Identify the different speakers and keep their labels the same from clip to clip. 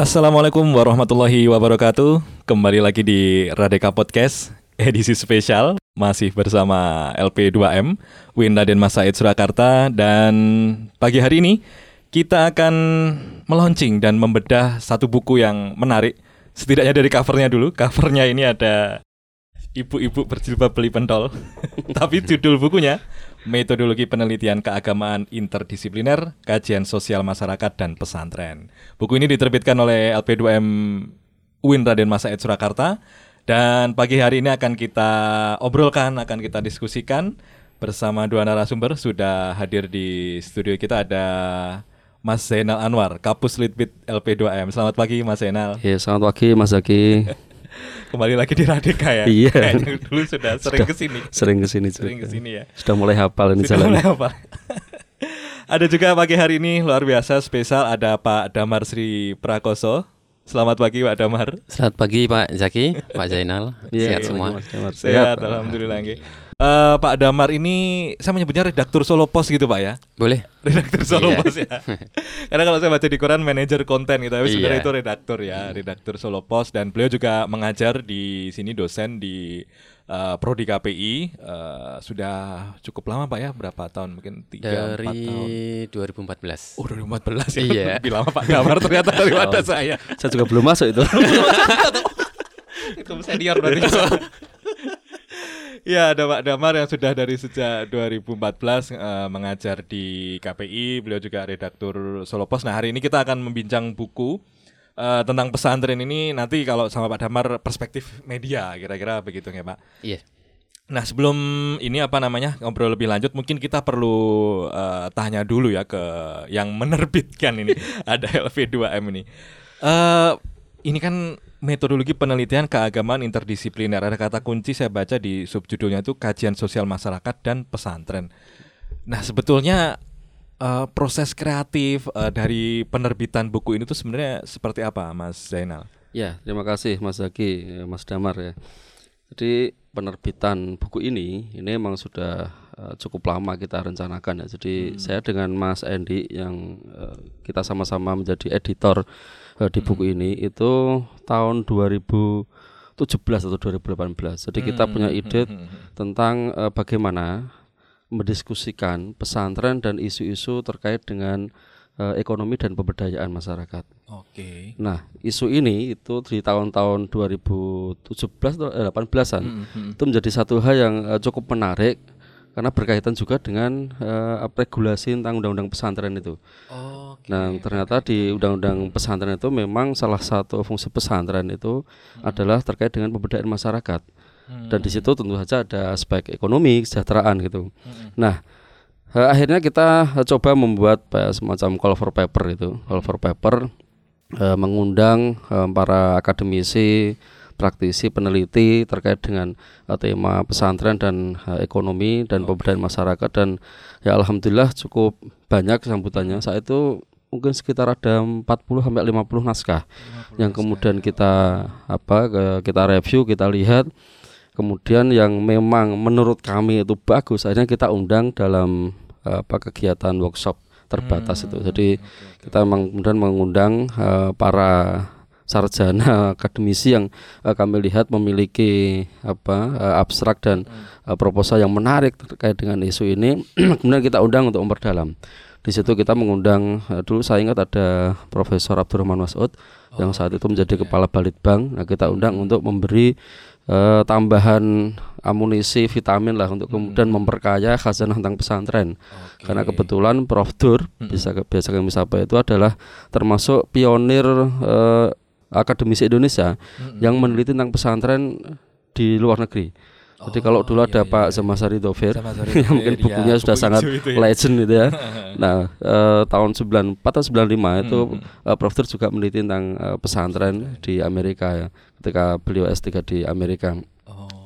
Speaker 1: Assalamualaikum warahmatullahi wabarakatuh. Kembali lagi di Radeka Podcast edisi spesial masih bersama LP2M Win Raden Masaid Surakarta dan pagi hari ini kita akan meluncing dan membedah satu buku yang menarik. Setidaknya dari covernya dulu. Covernya ini ada ibu-ibu berjilbab beli pentol. Tapi judul bukunya Metodologi Penelitian Keagamaan Interdisipliner, Kajian Sosial Masyarakat dan Pesantren. Buku ini diterbitkan oleh LP2M UIN Raden Masa Ed Surakarta dan pagi hari ini akan kita obrolkan, akan kita diskusikan bersama dua narasumber sudah hadir di studio kita ada Mas Zainal Anwar, Kapus Litbit LP2M. Selamat pagi Mas Zainal.
Speaker 2: Iya, selamat pagi Mas Zaki.
Speaker 1: Kembali lagi di Radika ya.
Speaker 2: Iya.
Speaker 1: Kayaknya dulu sudah sering
Speaker 2: Sudah.
Speaker 1: ke sini.
Speaker 2: Sering ke sini
Speaker 1: Sering
Speaker 2: juga.
Speaker 1: ke sini ya.
Speaker 2: Sudah mulai hafal ini
Speaker 1: Sudah mulai apa? ada juga pagi hari ini luar biasa spesial ada Pak Damar Sri Prakoso. Selamat pagi Pak Damar.
Speaker 3: Selamat pagi Pak Zaki, Pak Zainal,
Speaker 2: Iya,
Speaker 3: sehat semua.
Speaker 2: Damar.
Speaker 1: Sehat, alhamdulillah nggih. Eh, Pak Damar ini saya menyebutnya redaktur Solo Pos gitu Pak ya.
Speaker 3: Boleh?
Speaker 1: Redaktur Solo
Speaker 3: Iya.
Speaker 1: Pos ya. Karena kalau saya baca di koran manajer konten gitu, tapi sebenarnya
Speaker 3: Iya.
Speaker 1: itu redaktur ya, redaktur Solo Pos dan beliau juga mengajar di sini dosen di eh, Prodi KPI eh, sudah cukup lama Pak ya, berapa tahun? Mungkin 3 4 tahun.
Speaker 3: Dari 2014.
Speaker 1: Oh 2014 ya
Speaker 3: Iya.
Speaker 1: Lebih lama Pak Damar ternyata daripada saya
Speaker 2: Saya juga belum masuk itu.
Speaker 1: Itu senior berarti Ya ada Pak Damar yang sudah dari sejak 2014 eh, mengajar di KPI Beliau juga redaktur Solo Pos Nah hari ini kita akan membincang buku eh, tentang pesantren ini Nanti kalau sama Pak Damar perspektif media kira-kira begitu ya Pak
Speaker 3: Iya.
Speaker 1: Nah sebelum ini apa namanya ngobrol lebih lanjut mungkin kita perlu eh, tanya dulu ya ke yang menerbitkan ini ada LV2M ini. Eh ini kan metodologi penelitian keagamaan interdisipliner ada kata kunci saya baca di subjudulnya itu kajian sosial masyarakat dan pesantren. Nah sebetulnya eh, proses kreatif eh, dari penerbitan buku ini tuh sebenarnya seperti apa Mas Zainal?
Speaker 2: ya, terima kasih Mas Zaki, Mas Damar ya. Jadi penerbitan buku ini ini memang sudah eh, cukup lama kita rencanakan ya. Jadi saya dengan Mas Endi yang eh, kita sama-sama menjadi editor eh, di buku ini itu tahun 2017 atau 2018. Jadi kita punya ide tentang eh, bagaimana mendiskusikan pesantren dan isu-isu terkait dengan ekonomi dan pemberdayaan masyarakat.
Speaker 1: Oke.
Speaker 2: Nah, isu ini itu di tahun-tahun 2017 atau eh, 18-an itu menjadi satu hal yang cukup menarik karena berkaitan juga dengan eh, apa, regulasi tentang undang-undang pesantren itu.
Speaker 1: Oke.
Speaker 2: Nah, ternyata di undang-undang pesantren itu memang salah satu fungsi pesantren itu adalah terkait dengan pemberdayaan masyarakat. Dan di situ tentu saja ada aspek ekonomi, kesejahteraan gitu. Nah, eh, akhirnya kita eh, coba membuat eh, semacam call for paper itu, call for paper eh, mengundang eh, para akademisi, praktisi, peneliti terkait dengan eh, tema pesantren dan eh, ekonomi dan pemberdayaan masyarakat dan ya alhamdulillah cukup banyak sambutannya. Saat itu mungkin sekitar ada 40 sampai 50 naskah yang kemudian kita apa ke- kita review, kita lihat kemudian yang memang menurut kami itu bagus akhirnya kita undang dalam eh, apa kegiatan workshop terbatas itu. Jadi kita memang kemudian mengundang eh, para sarjana akademisi yang eh, kami lihat memiliki apa eh, abstrak dan eh, proposal yang menarik terkait dengan isu ini. kemudian kita undang untuk memperdalam. Di situ kita mengundang eh, dulu saya ingat ada Profesor Abdurrahman Masud yang saat itu menjadi kepala Balitbang. Nah, kita undang untuk memberi eh, tambahan amunisi vitamin lah untuk kemudian memperkaya khazanah tentang pesantren. Karena kebetulan Prof Dur bisa biasa kami sapa itu adalah termasuk pionir eh, akademisi Indonesia yang meneliti tentang pesantren di luar negeri. Jadi kalau dulu ada Pak Zamasari Dovir
Speaker 1: Zamasari
Speaker 2: yang mungkin
Speaker 1: Dovir,
Speaker 2: bukunya
Speaker 1: ya,
Speaker 2: sudah
Speaker 1: buku
Speaker 2: sangat
Speaker 1: itu ya.
Speaker 2: legend gitu ya. Nah, eh, tahun 94 atau 95 itu eh, Prof Dur juga meneliti tentang eh, pesantren di Amerika ya. Ketika beliau S3 di Amerika.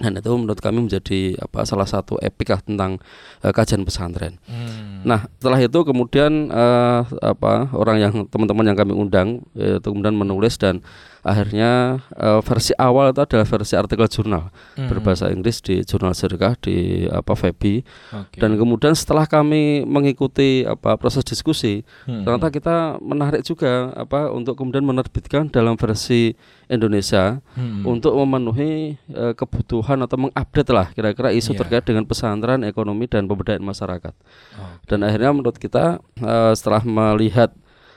Speaker 2: Dan itu menurut kami menjadi apa salah satu epik lah tentang eh, kajian pesantren.
Speaker 1: Hmm.
Speaker 2: Nah, setelah itu kemudian eh, apa orang yang teman-teman yang kami undang itu kemudian menulis dan akhirnya eh, versi awal itu adalah versi artikel jurnal
Speaker 1: Hmm.
Speaker 2: berbahasa Inggris di jurnal Sedekah di apa Febi
Speaker 1: Oke.
Speaker 2: dan kemudian setelah kami mengikuti apa proses diskusi
Speaker 1: Hmm.
Speaker 2: ternyata kita menarik juga apa untuk kemudian menerbitkan dalam versi Indonesia
Speaker 1: Hmm.
Speaker 2: untuk memenuhi eh, kebutuhan atau mengupdate lah kira-kira isu
Speaker 1: Iya.
Speaker 2: terkait dengan pesantren ekonomi dan pemberdayaan masyarakat
Speaker 1: Oh.
Speaker 2: dan akhirnya menurut kita eh, setelah melihat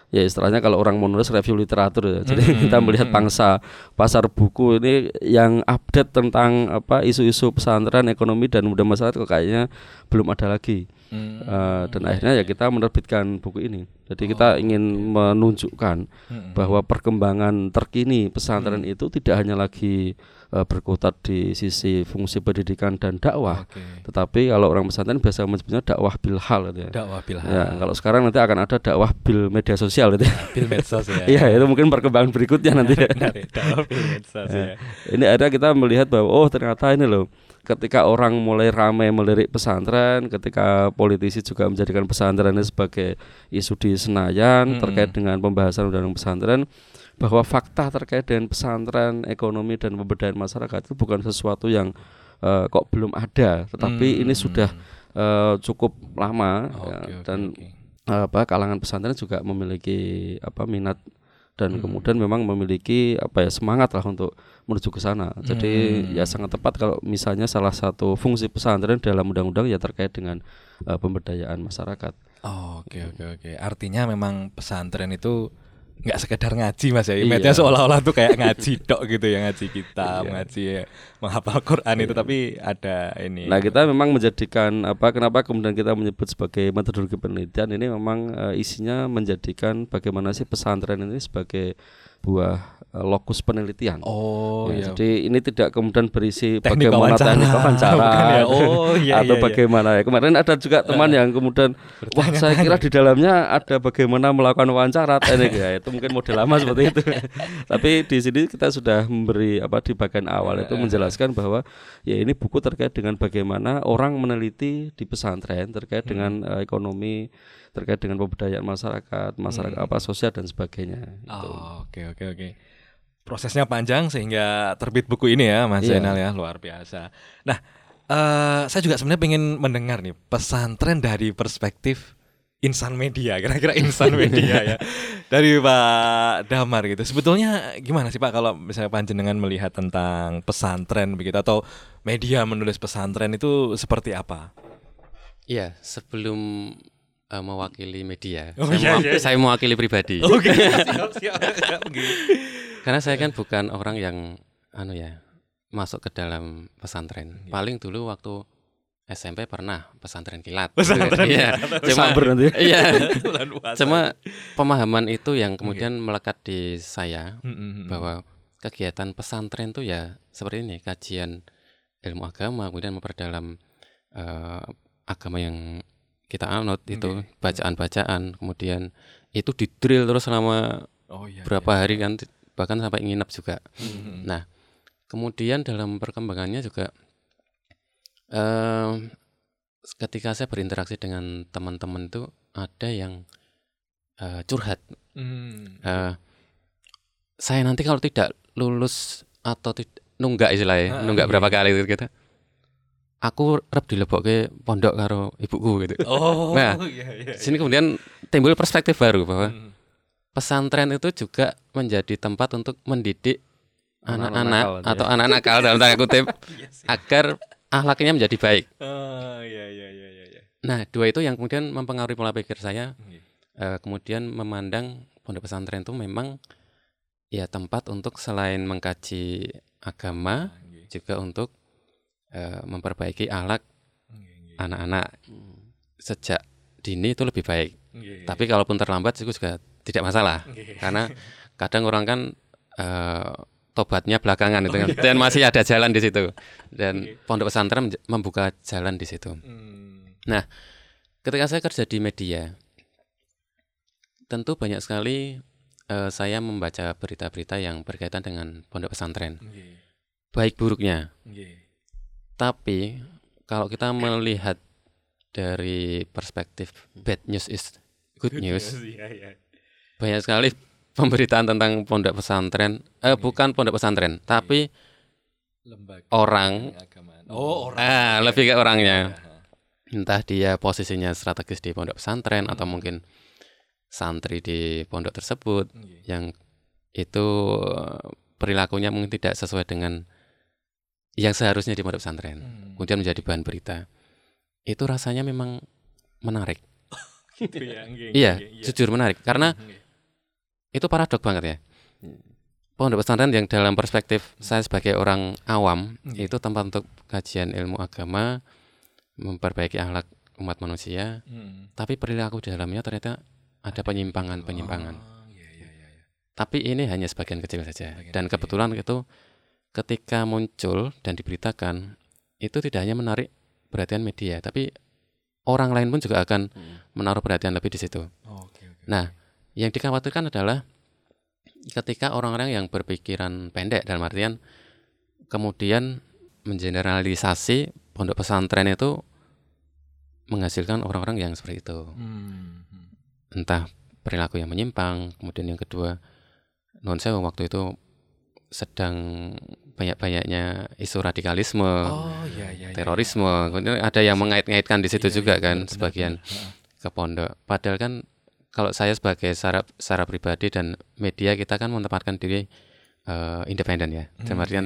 Speaker 2: ya istilahnya kalau orang mau nulis review literatur ya. Jadi
Speaker 1: Mm-mm.
Speaker 2: kita melihat pangsa pasar buku ini yang update tentang apa isu-isu pesantren ekonomi dan muda masyarakat kok kayaknya belum ada lagi.
Speaker 1: Hmm.
Speaker 2: Eh, dan akhirnya ya kita menerbitkan buku ini. Jadi kita ingin menunjukkan
Speaker 1: Hmm.
Speaker 2: bahwa perkembangan terkini pesantren itu tidak hanya lagi eh, berkutat di sisi fungsi pendidikan dan dakwah,
Speaker 1: Oke.
Speaker 2: tetapi kalau orang pesantren biasa menyebutnya dakwah bilhal gitu ya.
Speaker 1: Dakwah bilhal.
Speaker 2: Ya, kalau sekarang nanti akan ada dakwah bil media sosial gitu. ya.
Speaker 1: bil medsos ya.
Speaker 2: Iya, itu mungkin perkembangan berikutnya nanti.
Speaker 1: Menarik. Dakwah bil medsos ya.
Speaker 2: ini akhirnya kita melihat bahwa oh ternyata ini loh ketika orang mulai ramai melirik pesantren, ketika politisi juga menjadikan pesantren ini sebagai isu di Senayan
Speaker 1: Mm-mm.
Speaker 2: terkait dengan pembahasan undang-undang pesantren, bahwa fakta terkait dengan pesantren, ekonomi dan pemberdayaan masyarakat itu bukan sesuatu yang eh, kok belum ada, tetapi ini
Speaker 1: Hmm.
Speaker 2: sudah eh, cukup lama
Speaker 1: Oke,
Speaker 2: ya,
Speaker 1: oke,
Speaker 2: dan
Speaker 1: oke.
Speaker 2: apa kalangan pesantren juga memiliki apa minat dan
Speaker 1: Hmm.
Speaker 2: kemudian memang memiliki apa ya semangat lah untuk menuju ke sana. Jadi
Speaker 1: Hmm.
Speaker 2: ya sangat tepat kalau misalnya salah satu fungsi pesantren dalam undang-undang ya terkait dengan uh, pemberdayaan masyarakat.
Speaker 1: Oh, oke oke oke. Artinya memang pesantren itu nggak sekedar ngaji mas ya.
Speaker 2: Iya.
Speaker 1: Imatnya seolah-olah tuh kayak ngaji dok gitu ya ngaji kitab,
Speaker 2: Iya.
Speaker 1: ngaji ya, menghafal Quran itu tapi ada ini.
Speaker 2: Nah kita memang menjadikan apa kenapa kemudian kita menyebut sebagai metodologi penelitian ini memang uh, isinya menjadikan bagaimana sih pesantren ini sebagai buah lokus penelitian.
Speaker 1: Oh
Speaker 2: Ya,
Speaker 1: iya.
Speaker 2: Jadi ini tidak kemudian berisi
Speaker 1: Teknik
Speaker 2: bagaimana
Speaker 1: wawancara.
Speaker 2: teknik wawancara
Speaker 1: ya? Oh, iya,
Speaker 2: atau
Speaker 1: iya, iya.
Speaker 2: bagaimana ya. Kemarin ada juga teman yang kemudian wah saya kira di dalamnya ada bagaimana melakukan wawancara teknik ya itu mungkin model lama seperti itu. Tapi di sini kita sudah memberi apa di bagian awal itu menjelaskan bahwa ya ini buku terkait dengan bagaimana orang meneliti di pesantren terkait
Speaker 1: Hmm.
Speaker 2: dengan eh, ekonomi terkait dengan pemberdayaan masyarakat, masyarakat apa sosial dan sebagainya. Gitu.
Speaker 1: Oh, oke oke oke. Prosesnya panjang sehingga terbit buku ini ya Mas
Speaker 2: Iya.
Speaker 1: Zainal ya luar biasa. Nah, eh saya juga sebenarnya pengen mendengar nih pesantren dari perspektif insan media, kira-kira insan media ya. Dari Pak Damar gitu. Sebetulnya gimana sih Pak kalau misalnya panjenengan melihat tentang pesantren begitu atau media menulis pesantren itu seperti apa?
Speaker 3: Iya, sebelum eh, mewakili media,
Speaker 1: Oh,
Speaker 3: saya,
Speaker 1: iya,
Speaker 3: mewa-
Speaker 1: iya.
Speaker 3: saya mewakili pribadi.
Speaker 1: Oke, siap siap. Oke.
Speaker 3: Karena saya kan bukan orang yang anu ya masuk ke dalam pesantren. Paling dulu waktu SMP pernah pesantren kilat.
Speaker 1: Pesantren
Speaker 3: Iya.
Speaker 1: kilat.
Speaker 3: Cuma
Speaker 2: nanti.
Speaker 3: iya. Cuma pemahaman itu yang kemudian melekat di saya
Speaker 1: Mm-mm.
Speaker 3: bahwa kegiatan pesantren tuh ya seperti ini kajian ilmu agama kemudian memperdalam eh, agama yang kita anut itu bacaan-bacaan kemudian itu di drill terus selama
Speaker 1: oh iya.
Speaker 3: berapa hari kan bahkan sampai nginep juga
Speaker 1: Mm-mm.
Speaker 3: nah kemudian dalam perkembangannya juga eh ketika saya berinteraksi dengan teman-teman itu ada yang eh, curhat
Speaker 1: Mm.
Speaker 3: Eh, saya nanti kalau tidak lulus atau tidak nunggak istilahnya,
Speaker 1: Ah,
Speaker 3: nunggak
Speaker 1: iya.
Speaker 3: berapa kali gitu, gitu. Aku rep dilebokke pondok karo ibuku gitu.
Speaker 1: Oh,
Speaker 3: Nah,
Speaker 1: iya, iya,
Speaker 3: Sini kemudian timbul perspektif baru bahwa
Speaker 1: Mm.
Speaker 3: pesantren itu juga menjadi tempat untuk mendidik
Speaker 2: Anak-anak
Speaker 3: anak-anak
Speaker 2: nakal,
Speaker 3: atau
Speaker 2: ya.
Speaker 3: anak nakal dalam tanda kutip
Speaker 1: Iya
Speaker 3: agar akhlaknya menjadi baik.
Speaker 1: Oh, iya, iya, iya, iya, iya.
Speaker 3: Nah, dua itu yang kemudian mempengaruhi pola pikir saya
Speaker 1: Iya.
Speaker 3: eh, kemudian memandang pondok pesantren itu memang ya tempat untuk selain mengkaji agama
Speaker 1: Iya,
Speaker 3: juga untuk eh, memperbaiki
Speaker 1: iya,
Speaker 3: anak-anak sejak dini itu lebih baik. Tapi kalaupun terlambat itu juga tidak masalah karena kadang orang kan eh, tobatnya belakangan itu
Speaker 1: Oh,
Speaker 3: kan
Speaker 1: iya.
Speaker 3: dan masih ada jalan di situ dan pondok pesantren membuka jalan di situ.
Speaker 1: Mm.
Speaker 3: Ketika saya kerja di media, tentu banyak sekali eh, saya membaca berita-berita yang berkaitan dengan pondok pesantren,
Speaker 1: Iya,
Speaker 3: baik buruknya.
Speaker 1: iya.
Speaker 3: Tapi kalau kita melihat dari perspektif bad news is good news,
Speaker 1: Iya, iya.
Speaker 3: banyak sekali pemberitaan tentang pondok pesantren, eh bukan pondok pesantren, tapi
Speaker 1: Lembaga
Speaker 3: orang.
Speaker 1: Oh, orang.
Speaker 3: ah lebih ke orangnya. Entah dia posisinya strategis di pondok pesantren atau mungkin santri di pondok tersebut
Speaker 1: Iya.
Speaker 3: yang itu eh, perilakunya mungkin tidak sesuai dengan yang seharusnya di pondok pesantren.
Speaker 1: Hmm.
Speaker 3: Kemudian menjadi bahan berita. Itu rasanya memang menarik.
Speaker 1: Gitu ya, nggih,
Speaker 3: Iya,
Speaker 1: nggih, iya.
Speaker 3: jujur menarik karena
Speaker 1: Nggih.
Speaker 3: itu paradok banget ya. Pondok pesantren yang dalam perspektif saya sebagai orang awam
Speaker 1: Iya.
Speaker 3: itu tempat untuk kajian ilmu agama, memperbaiki akhlak umat manusia,
Speaker 1: Hmm.
Speaker 3: tapi perilaku di dalamnya ternyata ada penyimpangan-penyimpangan.
Speaker 1: Oh, iya, iya.
Speaker 3: Tapi ini hanya sebagian kecil saja.
Speaker 1: Sebagian
Speaker 3: Dan
Speaker 1: kecil.
Speaker 3: kebetulan itu ketika muncul dan diberitakan itu tidak hanya menarik perhatian media, tapi orang lain pun juga akan menaruh perhatian lebih di situ.
Speaker 1: Oh, Oke, oke.
Speaker 3: Nah, yang dikhawatirkan adalah ketika orang-orang yang berpikiran pendek dalam artian kemudian mengeneralisasi pondok pesantren itu menghasilkan orang-orang yang seperti itu.
Speaker 1: Hmm, hmm.
Speaker 3: Entah perilaku yang menyimpang, kemudian yang kedua non saya waktu itu sedang banyak-banyaknya isu radikalisme,
Speaker 1: Oh, iya, iya, iya.
Speaker 3: terorisme, kemudian ada yang mengait-ngaitkan di situ
Speaker 1: Iya,
Speaker 3: juga
Speaker 1: iya,
Speaker 3: kan
Speaker 1: benar,
Speaker 3: sebagian
Speaker 1: benar,
Speaker 3: ke pondok. Padahal kan kalau saya sebagai secara, secara pribadi dan media kita kan menempatkan diri eh, independen ya. Dalam
Speaker 1: Hmm,
Speaker 3: artian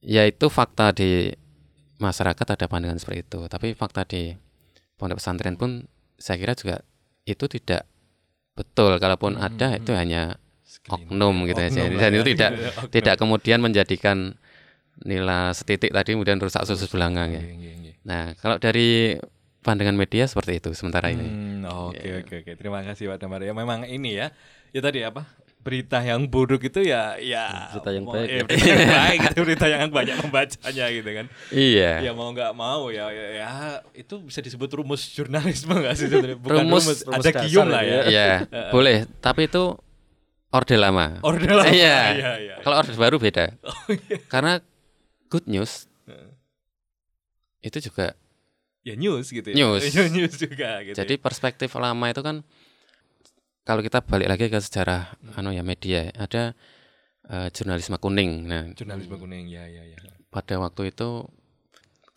Speaker 3: ya itu fakta di masyarakat ada pandangan seperti itu. Tapi fakta di pondok pesantren pun saya kira juga itu tidak betul. Kalaupun
Speaker 1: Hmm,
Speaker 3: ada
Speaker 1: hmm,
Speaker 3: itu
Speaker 1: hmm.
Speaker 3: hanya. Oknum gitu aja.
Speaker 1: Oknum
Speaker 3: Dan
Speaker 1: lah
Speaker 3: itu
Speaker 1: ya.
Speaker 3: tidak
Speaker 1: Oknum.
Speaker 3: tidak kemudian menjadikan nilai setitik tadi kemudian rusak susu belangang ya.
Speaker 1: Nggih.
Speaker 3: Nah, kalau dari pandangan media seperti itu sementara ini.
Speaker 1: Hmm, oke oke oke. Terima kasih Pak Damar. Ya memang ini ya. Ya tadi apa? Berita yang buruk itu ya ya
Speaker 2: Berita yang
Speaker 1: mau-
Speaker 2: baik
Speaker 1: eh,
Speaker 2: ya.
Speaker 1: berita yang baik itu berita yang banyak membacanya gitu kan.
Speaker 3: Iya.
Speaker 1: Ya mau nggak mau ya, ya ya itu bisa disebut rumus jurnalisme nggak sih sebenarnya? Bukan
Speaker 3: Rumus-
Speaker 1: rumus,
Speaker 2: rumus
Speaker 1: ada gium
Speaker 2: itu
Speaker 1: lah ya.
Speaker 2: ya.
Speaker 3: Iya, boleh. Tapi itu orde lama.
Speaker 1: Orde lama.
Speaker 3: Iya.
Speaker 1: iya, iya.
Speaker 3: Kalau orde baru beda. Karena good news itu juga
Speaker 1: Ya news gitu ya.
Speaker 3: News.
Speaker 1: news juga gitu.
Speaker 3: jadi perspektif lama itu kan kalau kita balik lagi ke sejarah anu ya media ada eh, jurnalisme kuning. Nah,
Speaker 1: jurnalisme kuning ya ya ya.
Speaker 3: pada waktu itu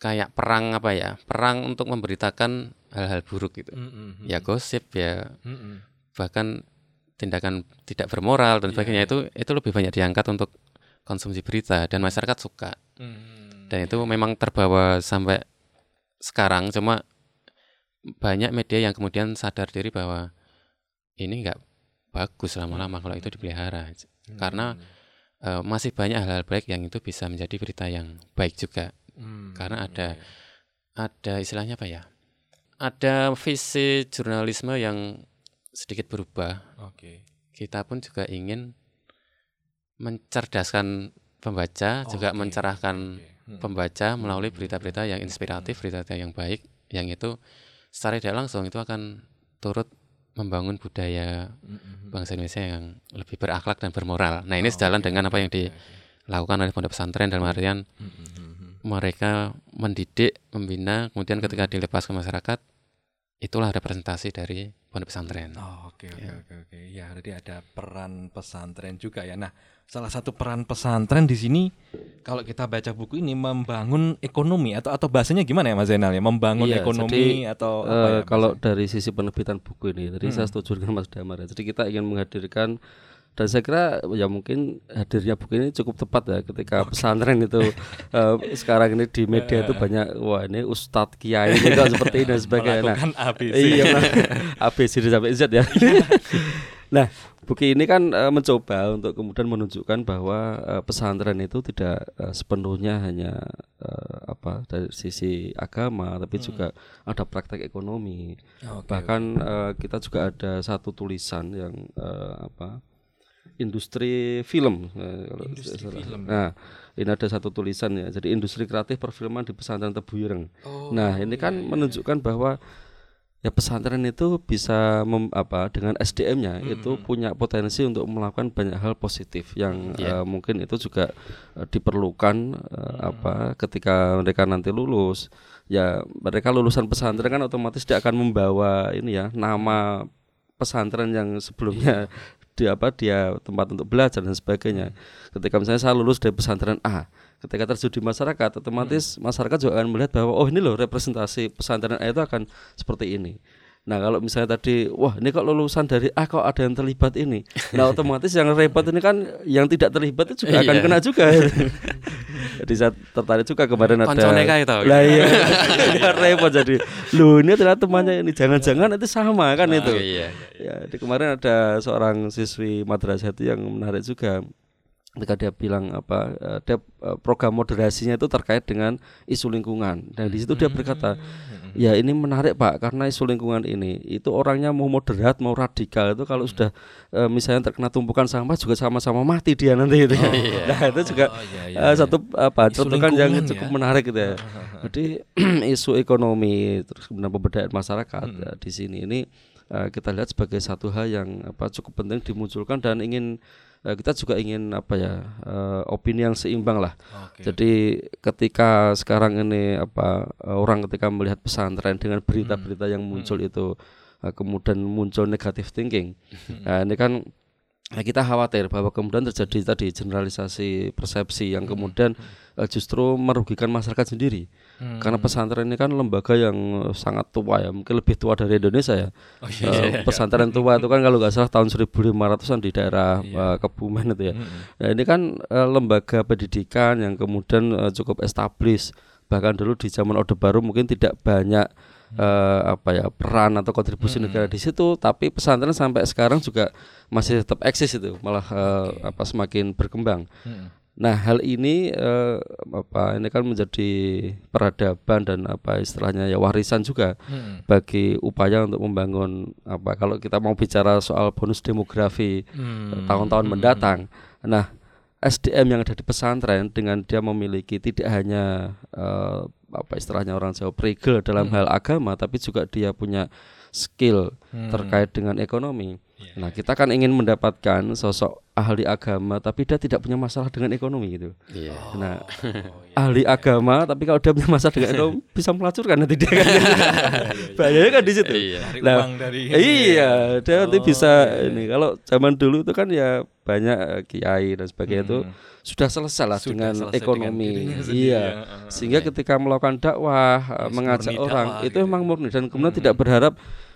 Speaker 3: kayak perang apa ya? Perang untuk memberitakan hal-hal buruk gitu.
Speaker 1: Mm, mm,
Speaker 3: Ya gosip ya
Speaker 1: mm, mm.
Speaker 3: bahkan tindakan tidak bermoral dan
Speaker 1: Iya,
Speaker 3: sebagainya
Speaker 1: iya.
Speaker 3: itu itu lebih banyak diangkat untuk konsumsi berita dan masyarakat suka.
Speaker 1: Mm,
Speaker 3: dan itu memang terbawa sampai sekarang cuma banyak media yang kemudian sadar diri bahwa ini nggak bagus lama-lama kalau itu dipelihara.
Speaker 1: Mm,
Speaker 3: karena eh, masih banyak hal-hal baik yang itu bisa menjadi berita yang baik juga.
Speaker 1: Mm,
Speaker 3: karena ada-
Speaker 1: iya,
Speaker 3: ada istilahnya apa ya? Ada visi jurnalisme yang sedikit berubah.
Speaker 1: Oke.
Speaker 3: kita pun juga ingin mencerdaskan pembaca juga
Speaker 1: Oke,
Speaker 3: mencerahkan
Speaker 1: oke. Mm,
Speaker 3: pembaca melalui berita-berita yang inspiratif, berita-berita yang baik, yang itu secara tidak langsung itu akan turut membangun budaya
Speaker 1: mm, mm,
Speaker 3: bangsa Indonesia yang lebih berakhlak dan bermoral. Nah
Speaker 1: Oh,
Speaker 3: ini sejalan
Speaker 1: oke,
Speaker 3: dengan apa yang dilakukan oleh pondok pesantren dalam artian mereka mendidik, membina, kemudian ketika dilepas ke masyarakat, itulah representasi dari pondok pesantren.
Speaker 1: Oh, oke oke
Speaker 3: Ya.
Speaker 1: oke oke. Ya, berarti ada peran pesantren juga ya. Nah, salah satu peran pesantren di sini kalau kita baca buku ini membangun ekonomi atau atau bahasanya gimana ya Mas Zainal ya? Membangun
Speaker 2: Iya,
Speaker 1: ekonomi atau apa
Speaker 2: Eh,
Speaker 1: ya?
Speaker 2: kalau dari sisi penerbitan buku ini, tadi saya
Speaker 1: Hmm.
Speaker 2: setuju dengan Mas Damar. ya. Jadi kita ingin menghadirkan dan saya kira ya mungkin hadirnya buku ini cukup tepat ya ketika pesantren itu eh, sekarang ini di media itu banyak wah ini ustadz kiai kok seperti ini dan sebagainya. Nah,
Speaker 1: ABC.
Speaker 2: Iya, nah, A B C D sampai Z ya. nah, buku ini kan eh, mencoba untuk kemudian menunjukkan bahwa eh, pesantren itu tidak eh, sepenuhnya hanya eh, apa dari sisi agama, tapi juga ada praktek ekonomi.
Speaker 1: Oke,
Speaker 2: Bahkan eh, kita juga ada satu tulisan yang eh, apa? Industri film. eh,
Speaker 1: Industri
Speaker 2: salah.
Speaker 1: film.
Speaker 2: Nah, ini ada satu tulisan ya. Jadi industri kreatif perfilman di pesantren Tebuyereng.
Speaker 1: Oh,
Speaker 2: Nah, ini kan menunjukkan bahwa ya pesantren itu bisa mem- apa dengan SDM-nya itu punya potensi untuk melakukan banyak hal positif yang
Speaker 3: Iya.
Speaker 2: eh, mungkin itu juga eh, diperlukan eh, apa ketika mereka nanti lulus. Ya, mereka lulusan pesantren kan otomatis dia akan membawa ini ya nama pesantren yang sebelumnya di apa dia tempat untuk belajar dan sebagainya. Ketika misalnya saya lulus dari pesantren A, ketika terjun di masyarakat, otomatis masyarakat juga akan melihat bahwa oh ini loh representasi pesantren A itu akan seperti ini. Nah kalau misalnya tadi, wah ini kok lulusan dari A kok ada yang terlibat ini. Nah otomatis yang repot ini kan yang tidak terlibat itu juga akan
Speaker 3: Iya.
Speaker 2: kena juga. jadi saya tertarik juga kemarin ada.
Speaker 3: Tau.
Speaker 2: Lah iya, Ya, repot jadi. Loh ini ternyata temannya ini jangan-jangan itu sama kan itu.
Speaker 3: Iya.
Speaker 2: Ya, di kemarin ada seorang siswi madrasah itu yang menarik juga ketika dia bilang apa eh, dia eh, program moderasinya itu terkait dengan isu lingkungan dan di situ dia berkata ya ini menarik pak karena isu lingkungan ini itu orangnya mau moderat mau radikal itu kalau sudah eh, misalnya terkena tumpukan sampah juga sama-sama mati dia nanti gitu ya. nah itu juga
Speaker 1: Oh, iya, iya,
Speaker 2: eh,
Speaker 1: iya.
Speaker 2: satu apa
Speaker 1: Isu
Speaker 2: contohkan yang
Speaker 1: lingkungan
Speaker 2: cukup
Speaker 1: ya.
Speaker 2: menarik gitu ya jadi isu ekonomi terus kemudian pemberdayaan masyarakat
Speaker 1: Hmm.
Speaker 2: ya, di sini ini kita lihat sebagai satu hal yang apa cukup penting dimunculkan dan ingin kita juga ingin apa ya eh, opini yang seimbang lah.
Speaker 1: Oke.
Speaker 2: Jadi ketika sekarang ini apa eh, orang ketika melihat pesantren dengan berita-berita yang muncul itu eh, kemudian muncul negative thinking. Nah, ini kan kita khawatir bahwa kemudian terjadi tadi generalisasi persepsi yang kemudian eh, justru merugikan masyarakat sendiri.
Speaker 1: Hmm.
Speaker 2: Karena pesantren ini kan lembaga yang eh, sangat tua ya, mungkin lebih tua dari Indonesia ya.
Speaker 1: Oh,
Speaker 2: Eh, pesantren tua itu kan kalau nggak salah tahun 1500-an di daerah
Speaker 1: Iya.
Speaker 2: eh, Kebumen itu ya.
Speaker 1: Mm-mm.
Speaker 2: Nah, ini kan eh, lembaga pendidikan yang kemudian eh, cukup established. Bahkan dulu di zaman Orde Baru mungkin tidak banyak eh, apa ya peran atau kontribusi negara di situ, tapi pesantren sampai sekarang juga masih tetap eksis itu, malah eh, apa semakin berkembang.
Speaker 1: Mm-mm.
Speaker 2: Nah, hal ini eh, apa ini kan menjadi peradaban dan apa istilahnya ya warisan juga
Speaker 1: Mm-mm.
Speaker 2: bagi upaya untuk membangun apa kalau kita mau bicara soal bonus demografi
Speaker 1: Hmm.
Speaker 2: tahun-tahun mendatang. Nah, SDM yang ada di pesantren dengan dia memiliki tidak hanya eh, apa istilahnya orang Jawa prigel dalam hal agama tapi juga dia punya skill
Speaker 1: Hmm.
Speaker 2: terkait dengan ekonomi.
Speaker 1: Iya,
Speaker 2: Nah, kita kan ingin mendapatkan sosok ahli agama tapi dia tidak punya masalah dengan ekonomi gitu.
Speaker 3: Iya.
Speaker 2: Nah,
Speaker 1: Oh, iya.
Speaker 2: ahli agama tapi kalau dia punya masalah dengan ekonomi bisa melacurkan nanti dia kan. Bahayanya kan di situ.
Speaker 3: Iya.
Speaker 2: Nah,
Speaker 1: uang dari
Speaker 2: Iya, dia nanti
Speaker 1: Oh,
Speaker 2: bisa
Speaker 1: iya, iya.
Speaker 2: ini. Kalau zaman dulu itu kan ya banyak eh, kiai dan sebagainya itu
Speaker 1: Hmm.
Speaker 2: sudah selesai lah
Speaker 1: Sudah
Speaker 2: dengan
Speaker 1: selesai dengan
Speaker 2: ekonomi.
Speaker 1: sendiri
Speaker 2: iya.
Speaker 1: ya.
Speaker 2: Sehingga ketika melakukan dakwah,
Speaker 1: Yes,
Speaker 2: mengajak orang
Speaker 1: dakwah
Speaker 2: itu
Speaker 1: gitu.
Speaker 2: memang murni dan kemudian tidak berharap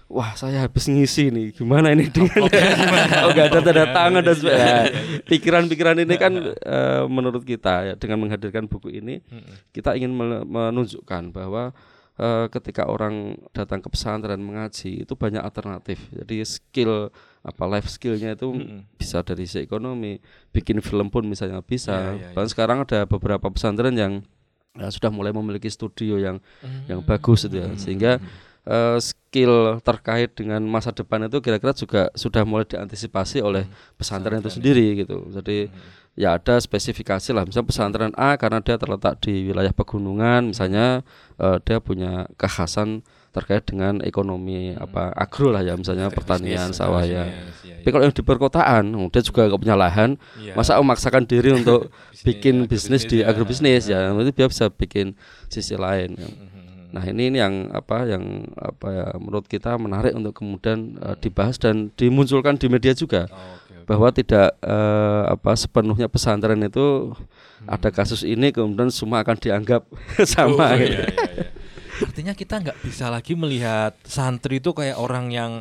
Speaker 2: wah saya habis ngisi nih. Gimana ini? Dengan oh nggak ada tanda tangan dan sebagainya Nah, pikiran-pikiran ini kan eh, menurut kita ya dengan menghadirkan buku ini kita ingin menunjukkan bahwa eh, ketika orang datang ke pesantren mengaji itu banyak alternatif. Jadi skill apa life skillnya itu bisa dari sisi ekonomi bikin film pun misalnya bisa.
Speaker 1: Iya, iya,
Speaker 2: bahkan sekarang ada beberapa pesantren yang eh, sudah mulai memiliki studio yang
Speaker 1: Hmm.
Speaker 2: yang bagus itu ya. Sehingga eh, skill terkait dengan masa depan itu kira-kira juga sudah mulai diantisipasi oleh pesantren itu sendiri gitu. Jadi ya ada spesifikasi lah. Misalnya pesantren A karena dia terletak di wilayah pegunungan misalnya eh, dia punya kekhasan terkait dengan ekonomi apa agro lah ya misalnya pertanian
Speaker 3: bisnis,
Speaker 2: sawah ya.
Speaker 1: Yes, iya,
Speaker 2: tapi kalau yang di perkotaan oh, dia juga nggak punya lahan
Speaker 1: iya.
Speaker 2: masa memaksakan diri untuk
Speaker 1: Bisnis,
Speaker 2: bikin bisnis di
Speaker 1: ya.
Speaker 2: agrobisnis ya. Nanti dia bisa bikin sisi lain
Speaker 1: Mhm.
Speaker 2: Nah ini, ini yang apa yang apa ya menurut kita menarik untuk kemudian eh, dibahas dan dimunculkan di media juga
Speaker 1: Oh, oke, oke.
Speaker 2: bahwa tidak eh, apa sepenuhnya pesantren itu
Speaker 1: Hmm.
Speaker 2: ada kasus ini kemudian semua akan dianggap sama
Speaker 1: Oh,
Speaker 2: gitu.
Speaker 1: iya, iya, iya. Artinya kita nggak bisa lagi melihat santri itu kayak orang yang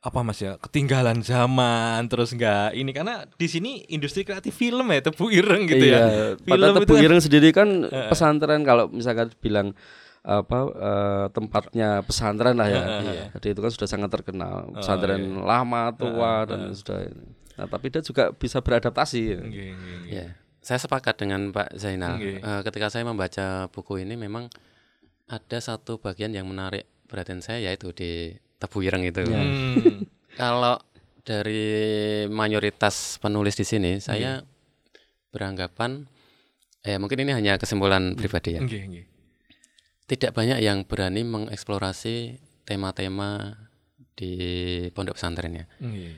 Speaker 1: apa mas ya ketinggalan zaman terus nggak ini karena di sini industri kreatif film ya tebu ireng gitu
Speaker 2: iya,
Speaker 1: ya
Speaker 2: Padahal
Speaker 1: Film
Speaker 2: Tebu
Speaker 1: itu kan-
Speaker 2: Ireng sendiri kan
Speaker 1: Heeh.
Speaker 2: pesantren kalau misalkan bilang apa eh, tempatnya pesantren lah ya.
Speaker 1: Heeh.
Speaker 2: Jadi itu kan sudah sangat terkenal.
Speaker 1: Oh,
Speaker 2: Pesantren
Speaker 1: iya.
Speaker 2: lama, tua dan sudah ini. Nah, tapi dia juga bisa beradaptasi.
Speaker 1: Nggih, nggih, nggih.
Speaker 3: Ya, saya sepakat dengan Pak Zainal. Eh, ketika saya membaca buku ini memang ada satu bagian yang menarik perhatian saya yaitu di Tebu Ireng itu.
Speaker 2: Ya.
Speaker 1: Hmm.
Speaker 3: Kalau dari mayoritas penulis di sini, saya beranggapan, eh mungkin ini hanya kesimpulan pribadi ya.
Speaker 1: Nggih, nggih.
Speaker 3: Tidak banyak yang berani mengeksplorasi tema-tema di pondok pesantrennya.
Speaker 1: Nggih.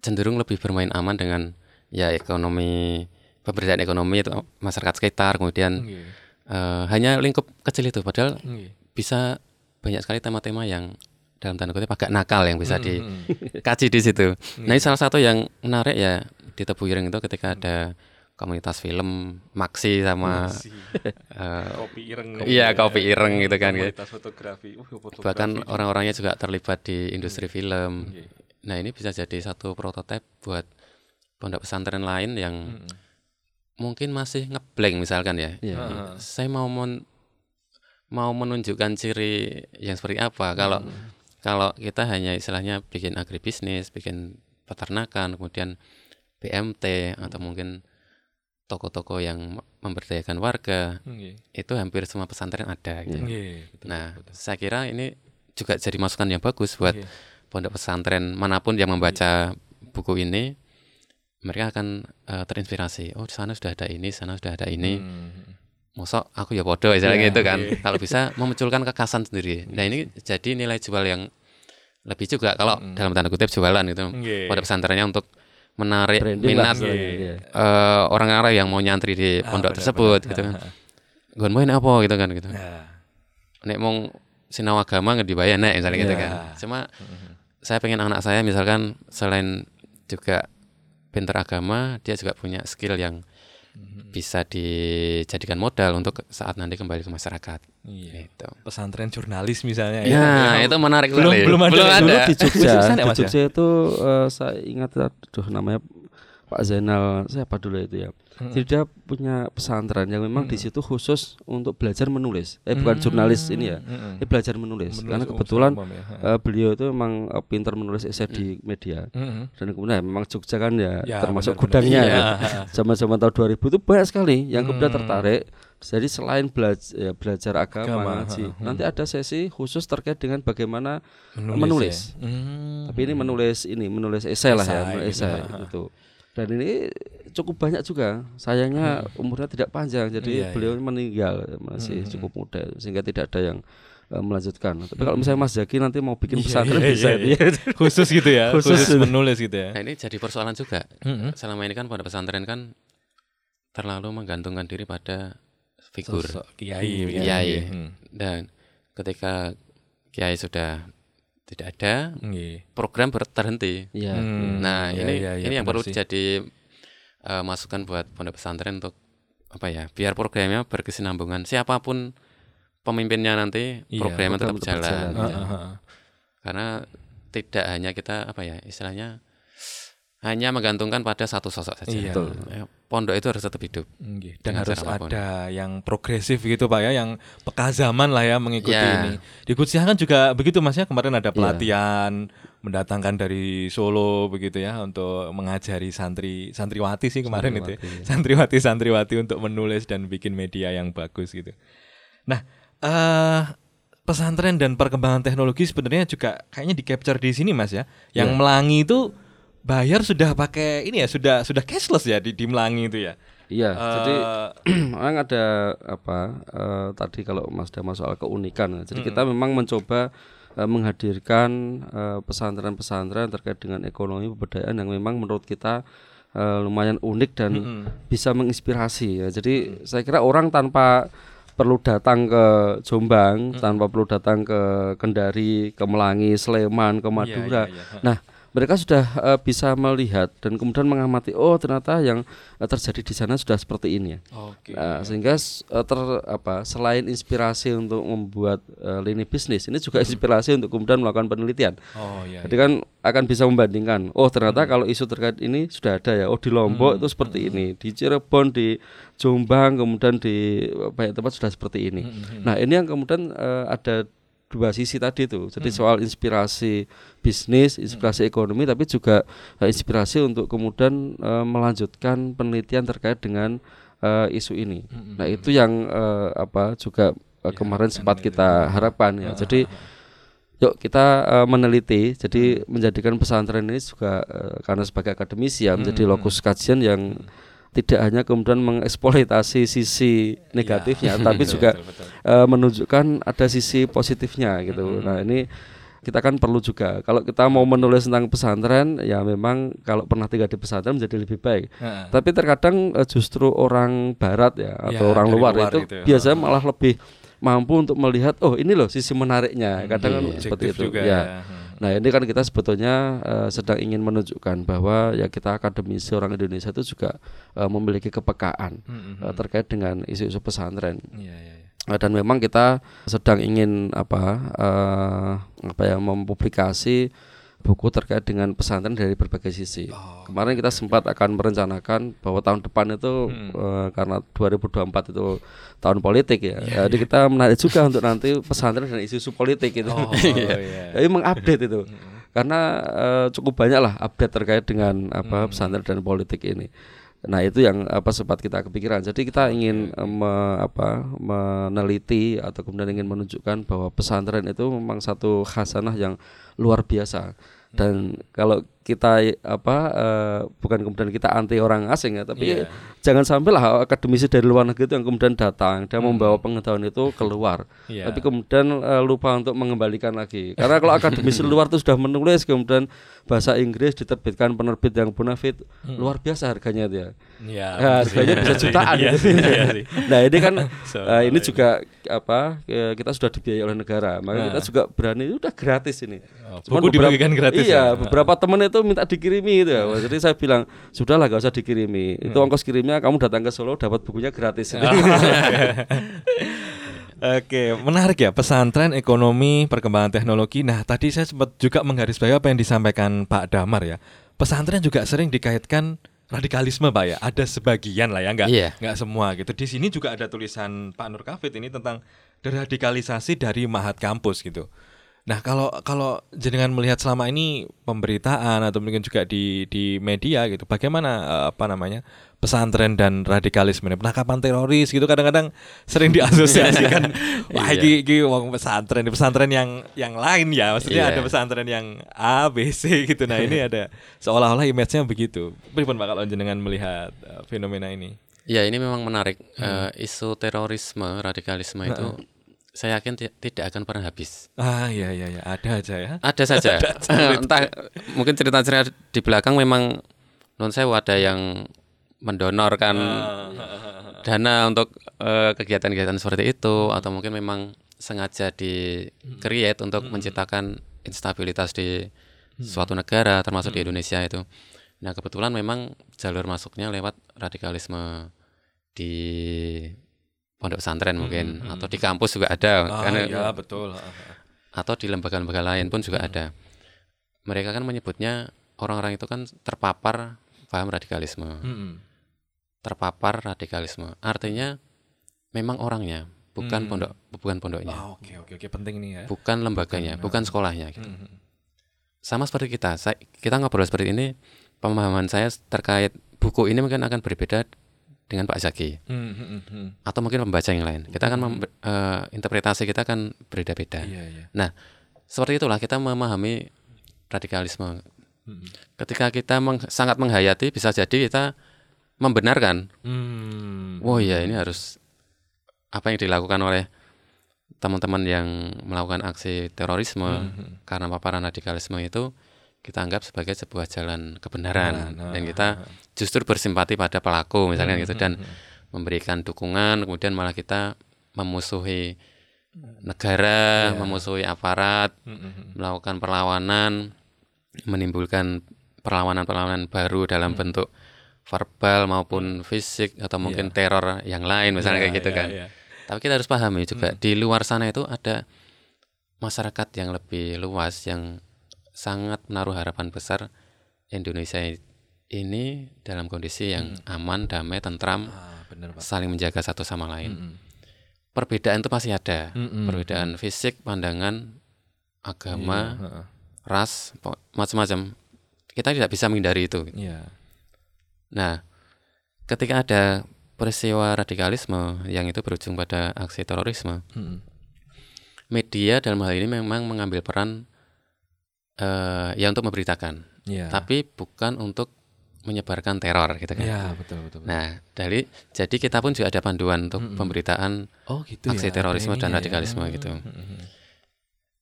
Speaker 3: Cenderung lebih bermain aman dengan ya ekonomi, pemberdayaan ekonomi itu masyarakat sekitar, kemudian
Speaker 1: Nggih.
Speaker 3: eh, hanya lingkup kecil itu. Padahal
Speaker 1: Nggih.
Speaker 3: bisa banyak sekali tema-tema yang dalam tanda kutip agak nakal yang bisa
Speaker 1: Hmm,
Speaker 3: dikaji di situ. Nah, ini salah satu yang menarik ya di Tebu Ireng itu ketika ada komunitas film Maksi sama eh,
Speaker 1: kopi ireng
Speaker 3: Iya, kopi ireng gitu kan, gitu.
Speaker 1: komunitas fotografi Uh, fotografi.
Speaker 3: bahkan orang-orangnya juga terlibat di industri film.
Speaker 1: Iya.
Speaker 3: Nah, ini bisa jadi satu prototipe buat pondok pesantren lain yang
Speaker 1: Hmm.
Speaker 3: mungkin masih ngeblank misalkan ya.
Speaker 2: Iya.
Speaker 1: Heeh.
Speaker 3: Saya mau men- mau menunjukkan ciri yang seperti apa kalau
Speaker 1: Hmm.
Speaker 3: kalau kita hanya istilahnya bikin agribisnis, bikin peternakan, kemudian BMT atau mungkin toko-toko yang memberdayakan warga,
Speaker 1: Nggih.
Speaker 3: itu hampir semua pesantren ada gitu.
Speaker 1: Nggih, betul,
Speaker 3: Nah,
Speaker 1: betul.
Speaker 3: saya kira ini juga jadi masukan yang bagus buat
Speaker 1: Iya.
Speaker 3: pondok pesantren mana pun yang membaca buku ini, mereka akan eh, terinspirasi. Oh, di sana sudah ada ini, di sana sudah ada ini.
Speaker 1: Hmm.
Speaker 3: Mosok aku ya bodoh misalnya
Speaker 2: Iya,
Speaker 3: gitu kan.
Speaker 1: iya.
Speaker 3: Kalau bisa memunculkan kekasan sendiri. Nah, ini jadi nilai jual yang lebih juga kalau
Speaker 1: Mm.
Speaker 3: dalam tanda kutip jualan gitu.
Speaker 1: Nggih.
Speaker 3: Pondok pesantrennya untuk menarik
Speaker 2: Branding
Speaker 3: minat
Speaker 2: istilahnya,
Speaker 1: Iya.
Speaker 2: iya.
Speaker 3: eh, orang-orang yang mau nyantri di
Speaker 1: Ah,
Speaker 3: pondok
Speaker 1: benar,
Speaker 3: tersebut
Speaker 1: benar.
Speaker 3: gitu kan.
Speaker 1: Ah,
Speaker 3: Gon main apa gitu kan gitu.
Speaker 1: Nah,
Speaker 3: nek mau sinau agama nggak dibayar nek misalnya gitu
Speaker 1: Iya.
Speaker 3: kan cuma saya pengen anak saya misalkan selain juga pinter agama dia juga punya skill yang bisa dijadikan modal untuk saat nanti kembali ke masyarakat
Speaker 1: iya.
Speaker 3: gitu
Speaker 1: Pesantren jurnalis misalnya
Speaker 3: ya, itu menarik
Speaker 1: Belum-
Speaker 3: sekali.
Speaker 1: belum ada.
Speaker 3: belum
Speaker 1: Dulu
Speaker 2: Dulu
Speaker 3: ada
Speaker 2: di Jogja,
Speaker 1: Khususan ya,
Speaker 2: di
Speaker 1: ya?
Speaker 2: Jogja itu eh, saya ingat aduh namanya Pak Zainal siapa dulu itu ya. Jadi dia punya pesantren yang memang di situ khusus untuk belajar menulis. Eh bukan jurnalis ini ya.
Speaker 1: Mm-mm.
Speaker 2: Dia belajar menulis.
Speaker 1: Menulis
Speaker 2: Karena
Speaker 1: umum
Speaker 2: kebetulan
Speaker 1: umum ya.
Speaker 2: eh, beliau itu memang eh, pintar menulis esai di media.
Speaker 1: Mm-mm.
Speaker 2: Dan kemudian ya, memang Jogja kan ya,
Speaker 1: Ya,
Speaker 2: termasuk
Speaker 1: benar-benar.
Speaker 2: gudangnya
Speaker 1: Iya.
Speaker 2: ya. Zaman-zaman tahun 2000 itu banyak sekali yang kemudian
Speaker 1: Hmm.
Speaker 2: tertarik. Jadi selain belajar ya, belajar agama,
Speaker 1: Agama, ha.
Speaker 2: nanti ada sesi khusus terkait dengan bagaimana
Speaker 1: Menulis.
Speaker 2: menulis.
Speaker 1: ya? Hmm.
Speaker 2: tapi ini menulis ini menulis esai lah ya
Speaker 1: Esai
Speaker 2: menulis
Speaker 1: gitu,
Speaker 2: esai gitu dan ini cukup banyak juga. Sayangnya umurnya tidak panjang jadi
Speaker 1: Hmm. Iya,
Speaker 2: beliau meninggal masih
Speaker 1: Hmm,
Speaker 2: cukup muda sehingga tidak ada yang eh, melanjutkan. Tapi kalau misalnya Mas Zaki nanti mau bikin
Speaker 1: Iya,
Speaker 2: pesantren
Speaker 1: iya,
Speaker 2: bisa
Speaker 1: iya,
Speaker 2: dia.
Speaker 1: khusus gitu ya,
Speaker 2: Khusus
Speaker 1: khusus, menulis gitu ya.
Speaker 3: nah ini jadi persoalan juga.
Speaker 1: Mm-mm.
Speaker 3: selama ini kan pada pesantren kan terlalu menggantungkan diri pada figur.
Speaker 1: Sosok kiai,
Speaker 3: Kiai.
Speaker 1: Hmm.
Speaker 3: dan ketika kiai sudah tidak ada
Speaker 1: Nggih.
Speaker 3: program ber- terhenti
Speaker 2: ya
Speaker 1: Hmm,
Speaker 3: Nah,
Speaker 1: iya,
Speaker 3: ini
Speaker 1: iya, iya,
Speaker 3: ini yang perlu
Speaker 1: sih.
Speaker 3: jadi eh, masukan buat pondok pesantren untuk apa ya? Biar programnya berkesinambungan. Siapa pun pemimpinnya nanti,
Speaker 1: Iya,
Speaker 3: programnya
Speaker 2: program
Speaker 3: tetap
Speaker 2: tetap
Speaker 3: jalan.
Speaker 2: jalan,
Speaker 3: ya. Karena tidak hanya kita apa ya? Istilahnya hanya menggantungkan pada satu sosok saja.
Speaker 1: Iya.
Speaker 2: Betul.
Speaker 3: Eh, Pondok itu harus tetap hidup.
Speaker 1: Nggih, Dan harus
Speaker 3: apa pun.
Speaker 1: ada yang progresif gitu Pak ya, yang peka zaman lah ya mengikuti
Speaker 3: Ya.
Speaker 1: ini. Di Kuciah kan juga begitu Mas ya, kemarin
Speaker 2: Iya.
Speaker 1: ada pelatihan mendatangkan dari Solo begitu ya untuk mengajari santri santriwati sih kemarin itu. ya.
Speaker 2: Santriwati, iya.
Speaker 1: Santriwati santriwati untuk menulis dan bikin media yang bagus gitu. Nah, eh pesantren dan perkembangan teknologi sebenarnya juga kayaknya di capture di sini Mas ya. Yang
Speaker 2: Iya.
Speaker 1: Melangi itu bayar sudah pakai ini ya, sudah sudah cashless ya di, di Melangi itu ya.
Speaker 2: Iya, jadi
Speaker 1: Eh,
Speaker 2: memang ada apa eh, tadi kalau Mas Dama soal keunikan. Jadi kita memang mencoba eh, menghadirkan eh, pesantren-pesantren terkait dengan ekonomi pemberdayaan yang memang menurut kita eh, lumayan unik dan bisa menginspirasi. Ya. Jadi saya kira orang tanpa perlu datang ke Jombang, tanpa perlu datang ke Kendari, ke Melangi, Sleman, ke Madura.
Speaker 1: iya, iya.
Speaker 2: Nah, mereka sudah eh, bisa melihat dan kemudian mengamati oh ternyata yang eh, terjadi di sana sudah seperti ini ya.
Speaker 1: Oke.
Speaker 2: Nah, sehingga eh, ter apa selain inspirasi untuk membuat eh, lini bisnis, ini juga inspirasi untuk kemudian melakukan penelitian.
Speaker 1: Oh iya.
Speaker 2: Jadi kan akan bisa membandingkan. Oh ternyata kalau isu terkait ini sudah ada ya. Oh di Lombok itu seperti ini, di Cirebon, di Jombang, kemudian di banyak tempat sudah seperti ini. Nah ini yang kemudian eh, ada dua sisi tadi itu. Jadi soal inspirasi bisnis, inspirasi ekonomi, tapi juga eh, inspirasi untuk kemudian eh, melanjutkan penelitian terkait dengan eh, isu ini. Nah itu yang eh, apa juga eh, kemarin sempat kita harapkan ya. Jadi Yuk kita eh, meneliti, jadi menjadikan pesantren ini juga eh, karena sebagai akademisi ya menjadi lokus kajian yang tidak hanya kemudian mengeksploitasi sisi negatifnya, tapi juga eh, menunjukkan ada sisi positifnya gitu. Nah ini kita kan perlu juga kalau kita mau menulis tentang pesantren ya memang kalau pernah tinggal di pesantren menjadi lebih baik.
Speaker 1: Heeh.
Speaker 2: Tapi terkadang eh, justru orang barat ya atau
Speaker 1: Ya,
Speaker 2: orang luar,
Speaker 1: luar
Speaker 2: itu
Speaker 1: gitu ya.
Speaker 2: biasanya malah lebih mampu untuk melihat oh ini loh sisi menariknya kadang
Speaker 1: Iya,
Speaker 2: seperti itu
Speaker 1: juga
Speaker 2: ya
Speaker 1: ya.
Speaker 2: Nah ini kan kita sebetulnya eh, sedang ingin menunjukkan bahwa ya kita akademisi orang Indonesia itu juga eh, memiliki kepekaan
Speaker 1: Hmm,
Speaker 2: eh, terkait dengan isu-isu pesantren
Speaker 1: iya, iya.
Speaker 2: Eh, dan memang kita sedang ingin apa eh, apa ya mempublikasi buku terkait dengan pesantren dari berbagai sisi.
Speaker 1: Oh,
Speaker 2: Kemarin kita sempat akan merencanakan bahwa tahun depan itu
Speaker 1: Hmm.
Speaker 2: eh, karena 2024 itu tahun politik ya.
Speaker 1: Iya,
Speaker 2: Jadi kita menarik juga untuk nanti pesantren dan isu-isu politik itu.
Speaker 1: Oh, iya.
Speaker 2: Jadi mengupdate itu. Karena eh, cukup banyak lah update terkait dengan apa pesantren dan politik ini. Nah, itu yang apa sempat kita kepikiran. Jadi kita ingin eh, me- apa meneliti atau kemudian ingin menunjukkan bahwa pesantren itu memang satu khasanah yang luar biasa. Dan kalau kita apa eh, bukan kemudian kita anti orang asing ya, tapi
Speaker 1: Iya.
Speaker 2: jangan sampailah akademisi dari luar negeri itu yang kemudian datang dan membawa pengetahuan itu keluar
Speaker 1: Iya.
Speaker 2: tapi kemudian eh, lupa untuk mengembalikan lagi karena kalau akademisi luar itu sudah menulis kemudian bahasa Inggris diterbitkan penerbit yang bonafit luar biasa harganya dia
Speaker 1: Iya.
Speaker 2: Ya, harganya bisa jutaan
Speaker 1: Iya
Speaker 2: gitu.
Speaker 1: iya sih.
Speaker 2: nah ini kan
Speaker 1: So,
Speaker 2: eh, ini juga apa eh, kita sudah dibiayai oleh negara maka kita juga berani udah gratis ini
Speaker 1: Oh,
Speaker 2: Cuman
Speaker 1: buku
Speaker 2: beberapa-
Speaker 1: dibagikan gratis
Speaker 2: iya
Speaker 1: ya?
Speaker 2: beberapa teman itu minta dikirimi gitu ya jadi saya bilang sudahlah gak usah dikirimi itu ongkos kirimnya kamu datang ke Solo dapat bukunya gratis
Speaker 1: Oke, menarik ya pesantren ekonomi perkembangan teknologi. Nah, tadi saya sempat juga menggarisbawahi apa yang disampaikan Pak Damar ya. Pesantren juga sering dikaitkan radikalisme, Pak ya. Ada sebagian lah ya, enggak
Speaker 3: Iya.
Speaker 1: enggak semua gitu. Di sini juga ada tulisan Pak Nur Kafid ini tentang deradikalisasi dari Mahat Kampus gitu. Nah, kalau kalau jenengan melihat selama ini pemberitaan atau mungkin juga di di media gitu, bagaimana eh, apa namanya pesantren dan radikalisme ini? Penangkapan teroris gitu kadang-kadang sering diasosiasikan. Wah
Speaker 3: Iya.
Speaker 1: iki iki wong pesantren pesantren yang yang lain ya maksudnya
Speaker 3: Iya.
Speaker 1: ada pesantren yang A B C gitu. Nah ini ada seolah-olah image-nya begitu. Pripun Pak kalau jenengan melihat eh, fenomena ini?
Speaker 3: Ya ini memang menarik. Eh, isu terorisme radikalisme itu saya yakin ti- tidak akan pernah habis.
Speaker 1: ah iya iya iya. Ada aja ya.
Speaker 3: Ada saja. Entah mungkin cerita-cerita di belakang memang non saya ada yang mendonorkan dana untuk eh, kegiatan-kegiatan seperti itu atau mungkin memang sengaja di create untuk menciptakan instabilitas di suatu negara termasuk di Indonesia itu. Nah, kebetulan memang jalur masuknya lewat radikalisme di pondok pesantren mungkin atau di kampus juga ada
Speaker 1: ah,
Speaker 3: karena
Speaker 1: iya betul
Speaker 3: atau di lembaga-lembaga lain pun juga ada. Mereka kan menyebutnya orang-orang itu kan terpapar paham radikalisme,
Speaker 1: Mm-mm.
Speaker 3: terpapar radikalisme. Artinya memang orangnya, bukan
Speaker 1: Hmm.
Speaker 3: pondok, bukan pondoknya,
Speaker 1: Ah, oke oke oke penting nih ya
Speaker 3: bukan lembaganya, bukan sekolahnya. Gitu.
Speaker 1: Mm-mm.
Speaker 3: Sama seperti kita, saya, kita ngobrol seperti ini, pemahaman saya terkait buku ini mungkin akan berbeda dengan Pak Zaki
Speaker 1: Mm-mm.
Speaker 3: atau mungkin pembaca yang lain. Kita akan mem- eh, interpretasi kita akan berbeda-beda.
Speaker 1: iya iya
Speaker 3: Nah, seperti itulah kita memahami radikalisme.
Speaker 1: Mm-mm.
Speaker 3: Ketika kita meng- sangat menghayati, bisa jadi kita membenarkan,
Speaker 1: Hmm.
Speaker 3: oh iya ini harus apa yang dilakukan oleh teman-teman yang melakukan aksi terorisme
Speaker 1: Mhm.
Speaker 3: karena paparan radikalisme itu kita anggap sebagai sebuah jalan kebenaran
Speaker 1: Nah,
Speaker 3: dan kita justru bersimpati pada pelaku misalnya gitu dan
Speaker 1: Mhm.
Speaker 3: memberikan dukungan kemudian malah kita memusuhi negara,
Speaker 1: Iya.
Speaker 3: memusuhi aparat,
Speaker 1: Mm-mm.
Speaker 3: melakukan perlawanan, menimbulkan perlawanan-perlawanan baru dalam bentuk verbal maupun fisik atau mungkin teror yang lain misalnya
Speaker 1: Iya,
Speaker 3: kayak gitu
Speaker 1: iya,
Speaker 3: kan.
Speaker 1: iya.
Speaker 3: Tapi kita harus pahami juga di luar sana itu ada masyarakat yang lebih luas yang sangat menaruh harapan besar Indonesia ini dalam kondisi yang aman, damai, tentram,
Speaker 1: Ah, bener Pak.
Speaker 3: saling menjaga satu sama lain.
Speaker 1: Mm-mm.
Speaker 3: Perbedaan itu pasti ada.
Speaker 1: Mm-mm.
Speaker 3: Perbedaan fisik, pandangan, agama,
Speaker 1: Iya, heeh.
Speaker 3: ras, macam-macam. Kita tidak bisa menghindari itu.
Speaker 1: Iya.
Speaker 3: Nah, ketika ada peristiwa radikalisme yang itu berujung pada aksi terorisme,
Speaker 1: Mm-mm.
Speaker 3: media dalam hal ini memang mengambil peran eh ya untuk memberitakan,
Speaker 1: Iya.
Speaker 3: tapi bukan untuk menyebarkan teror gitu kan.
Speaker 1: Iya, betul betul. betul.
Speaker 3: Nah, dari jadi kita pun juga ada panduan untuk
Speaker 1: Mm-mm.
Speaker 3: pemberitaan
Speaker 1: oh, gitu
Speaker 3: aksi
Speaker 1: ya.
Speaker 3: terorisme
Speaker 1: ada
Speaker 3: dan
Speaker 1: ininya ya.
Speaker 3: radikalisme gitu.
Speaker 1: Mm-mm.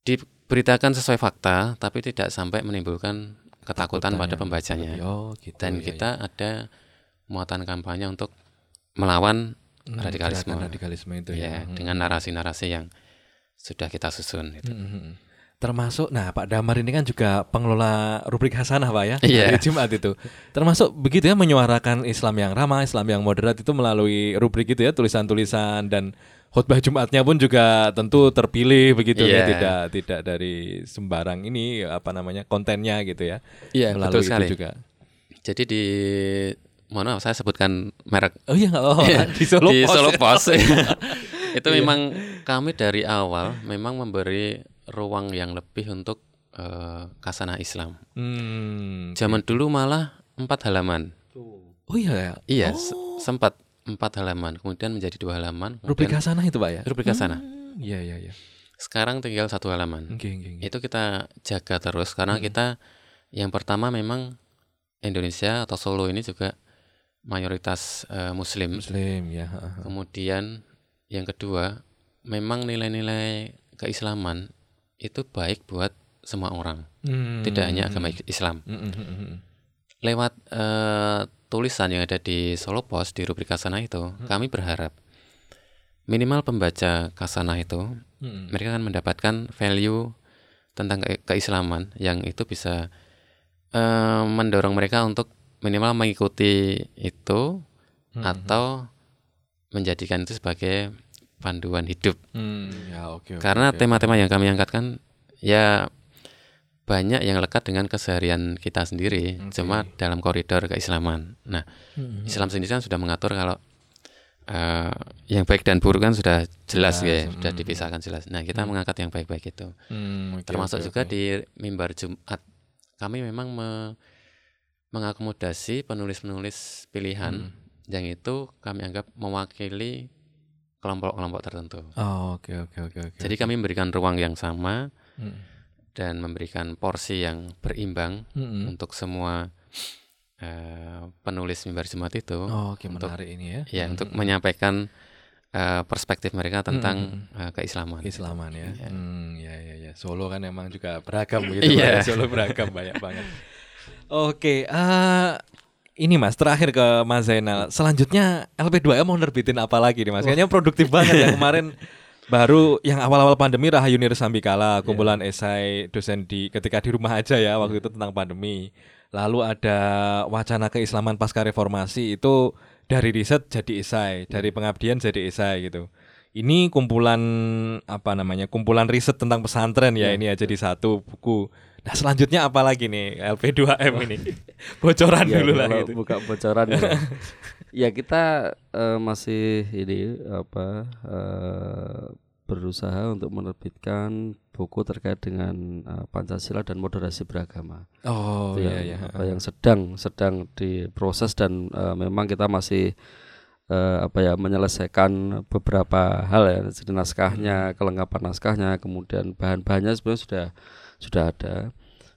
Speaker 3: diberitakan sesuai fakta, tapi tidak sampai menimbulkan ketakutan pada
Speaker 1: yang
Speaker 3: pembacanya.
Speaker 1: Oh, gitu.
Speaker 3: Dan
Speaker 1: iya,
Speaker 3: kita ada muatan kampanye untuk melawan
Speaker 1: Hmm,
Speaker 3: radikalisme.
Speaker 1: radikalisme itu ya.
Speaker 3: ya,
Speaker 1: Hmm.
Speaker 3: dengan narasi-narasi yang sudah kita susun gitu.
Speaker 1: Hmm, hmm. Termasuk, nah Pak Damar ini kan juga pengelola rubrik Hasanah Pak ya
Speaker 3: Iya.
Speaker 1: hari Jumat itu. Termasuk begitu ya menyuarakan Islam yang ramah, Islam yang moderat itu melalui rubrik itu ya tulisan-tulisan dan khutbah Jumatnya pun juga tentu terpilih begitu ya
Speaker 3: Iya.
Speaker 1: tidak tidak dari sembarang ini apa namanya kontennya gitu ya.
Speaker 3: Iya,
Speaker 1: melalui
Speaker 3: betul
Speaker 1: itu
Speaker 3: sekali.
Speaker 1: juga.
Speaker 3: Jadi di mohon maaf saya sebutkan merek
Speaker 1: Oh iya nggak apa-apa. di Solo
Speaker 3: di
Speaker 1: Pos.
Speaker 3: Solo itu
Speaker 1: Iya.
Speaker 3: memang kami dari awal memang memberi ruang yang lebih untuk eh, kasanah Islam.
Speaker 1: Hmm.
Speaker 3: Zaman dulu malah empat halaman.
Speaker 1: Oh iya ya.
Speaker 3: Iya, se- sempat empat halaman, kemudian menjadi dua halaman.
Speaker 1: Rubrik Hasanah itu Pak ya.
Speaker 3: rubrik kasanah.
Speaker 1: Hmm, Iya iya iya.
Speaker 3: Sekarang tinggal satu halaman.
Speaker 1: Oke oke. oke.
Speaker 3: Itu kita jaga terus karena kita yang pertama memang Indonesia atau Solo ini juga mayoritas eh, Muslim.
Speaker 1: Muslim ya.
Speaker 3: Kemudian yang kedua, memang nilai-nilai keislaman itu baik buat semua orang,
Speaker 1: Hmm.
Speaker 3: tidak hanya agama Islam.
Speaker 1: Hmm, hmm, hmm, hmm.
Speaker 3: Lewat eh, tulisan yang ada di Solo Pos di rubrik Kasanah itu, kami berharap minimal pembaca Kasanah itu
Speaker 1: Hmm.
Speaker 3: mereka akan mendapatkan value tentang ke- keislaman yang itu bisa eh, mendorong mereka untuk minimal mengikuti itu atau menjadikan itu sebagai panduan hidup.
Speaker 1: Hmm, ya oke. oke,
Speaker 3: Karena tema-tema yang kami angkatkan ya banyak yang lekat dengan keseharian kita sendiri,
Speaker 1: Oke.
Speaker 3: cuma dalam koridor keislaman. Nah,
Speaker 1: Hmm,
Speaker 3: Islam sendiri kan sudah mengatur kalau eh, yang baik dan buruk kan sudah jelas
Speaker 1: Jelas,
Speaker 3: ya, sudah
Speaker 1: mm.
Speaker 3: dipisahkan jelas. Nah, kita mengangkat yang baik-baik itu.
Speaker 1: Hmm,
Speaker 3: Termasuk
Speaker 1: oke,
Speaker 3: juga
Speaker 1: oke.
Speaker 3: di mimbar Jumat. Kami memang me- mengakomodasi penulis-penulis pilihan
Speaker 1: Hmm.
Speaker 3: yang itu kami anggap mewakili kelompok-kelompok tertentu.
Speaker 1: Oh, oke oke oke oke.
Speaker 3: Jadi kami memberikan ruang yang sama
Speaker 1: Hmm.
Speaker 3: dan memberikan porsi yang berimbang
Speaker 1: Hmm.
Speaker 3: untuk semua eh, penulis mimbar Jumat itu.
Speaker 1: Oh, oke
Speaker 3: untuk-
Speaker 1: menarik ini ya.
Speaker 3: Ya,
Speaker 1: Hmm,
Speaker 3: untuk menyampaikan eh, perspektif mereka tentang
Speaker 1: Hmm.
Speaker 3: eh, keislaman.
Speaker 1: Keislaman ya.
Speaker 3: Iya.
Speaker 1: Hmm, ya ya ya. Solo kan emang juga beragam gitu.
Speaker 3: Iya.
Speaker 1: ya. Solo beragam banyak banget. Oke, eh ini Mas, terakhir ke Mas Zainal. Selanjutnya LP2M mau nerbitin apa lagi nih Mas? Kayaknya produktif banget ya kemarin baru yang awal-awal pandemi Rahayu Nirsambikala, kumpulan esai dosen di ketika di rumah aja ya waktu itu tentang pandemi. Lalu ada wacana keislaman pasca reformasi itu dari riset jadi esai, dari pengabdian jadi esai gitu. Ini kumpulan apa namanya? Kumpulan riset tentang pesantren ya ini ya jadi satu buku. Nah, selanjutnya apa lagi nih LP2M ini? Bocoran
Speaker 2: Ya,
Speaker 1: dulu lah gitu.
Speaker 2: buka bocoran ya. ya kita eh, masih ini apa eh, berusaha untuk menerbitkan buku terkait dengan eh, Pancasila dan moderasi beragama.
Speaker 1: Oh
Speaker 2: Itu
Speaker 1: iya
Speaker 2: yang,
Speaker 1: iya.
Speaker 2: apa, yang sedang sedang diproses dan eh, memang kita masih eh, apa ya menyelesaikan beberapa hal ya jadi naskahnya kelengkapan naskahnya kemudian bahan-bahannya sebenarnya sudah sudah ada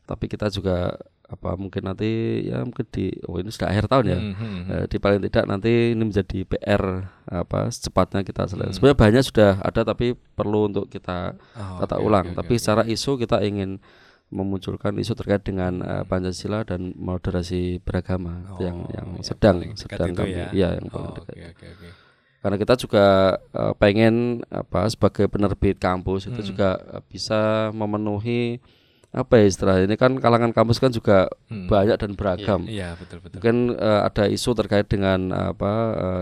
Speaker 2: tapi kita juga apa mungkin nanti ya mungkin di oh ini sudah akhir tahun ya
Speaker 1: Hmm, hmm, hmm.
Speaker 2: Eh, di paling tidak nanti ini menjadi PR apa secepatnya kita selesai.
Speaker 1: Hmm.
Speaker 2: Sebenarnya bahannya sudah ada tapi perlu untuk kita
Speaker 1: Oh,
Speaker 2: tata
Speaker 1: oke,
Speaker 2: ulang.
Speaker 1: oke,
Speaker 2: tapi
Speaker 1: oke,
Speaker 2: secara isu kita ingin memunculkan isu terkait dengan eh, Pancasila dan moderasi beragama
Speaker 1: Oh,
Speaker 2: yang yang
Speaker 1: yang
Speaker 2: sedang sedang
Speaker 1: itu
Speaker 2: kami
Speaker 1: ya?
Speaker 2: ya yang paling
Speaker 1: Oh,
Speaker 2: dekat.
Speaker 1: Oke oke oke.
Speaker 2: Karena kita juga eh, pengen apa sebagai penerbit kampus itu
Speaker 1: Hmm.
Speaker 2: juga eh, bisa memenuhi apa ya istilah ini kan kalangan kampus kan juga
Speaker 1: Hmm.
Speaker 2: banyak dan beragam.
Speaker 1: Iya betul betul.
Speaker 2: Mungkin eh, ada isu terkait dengan apa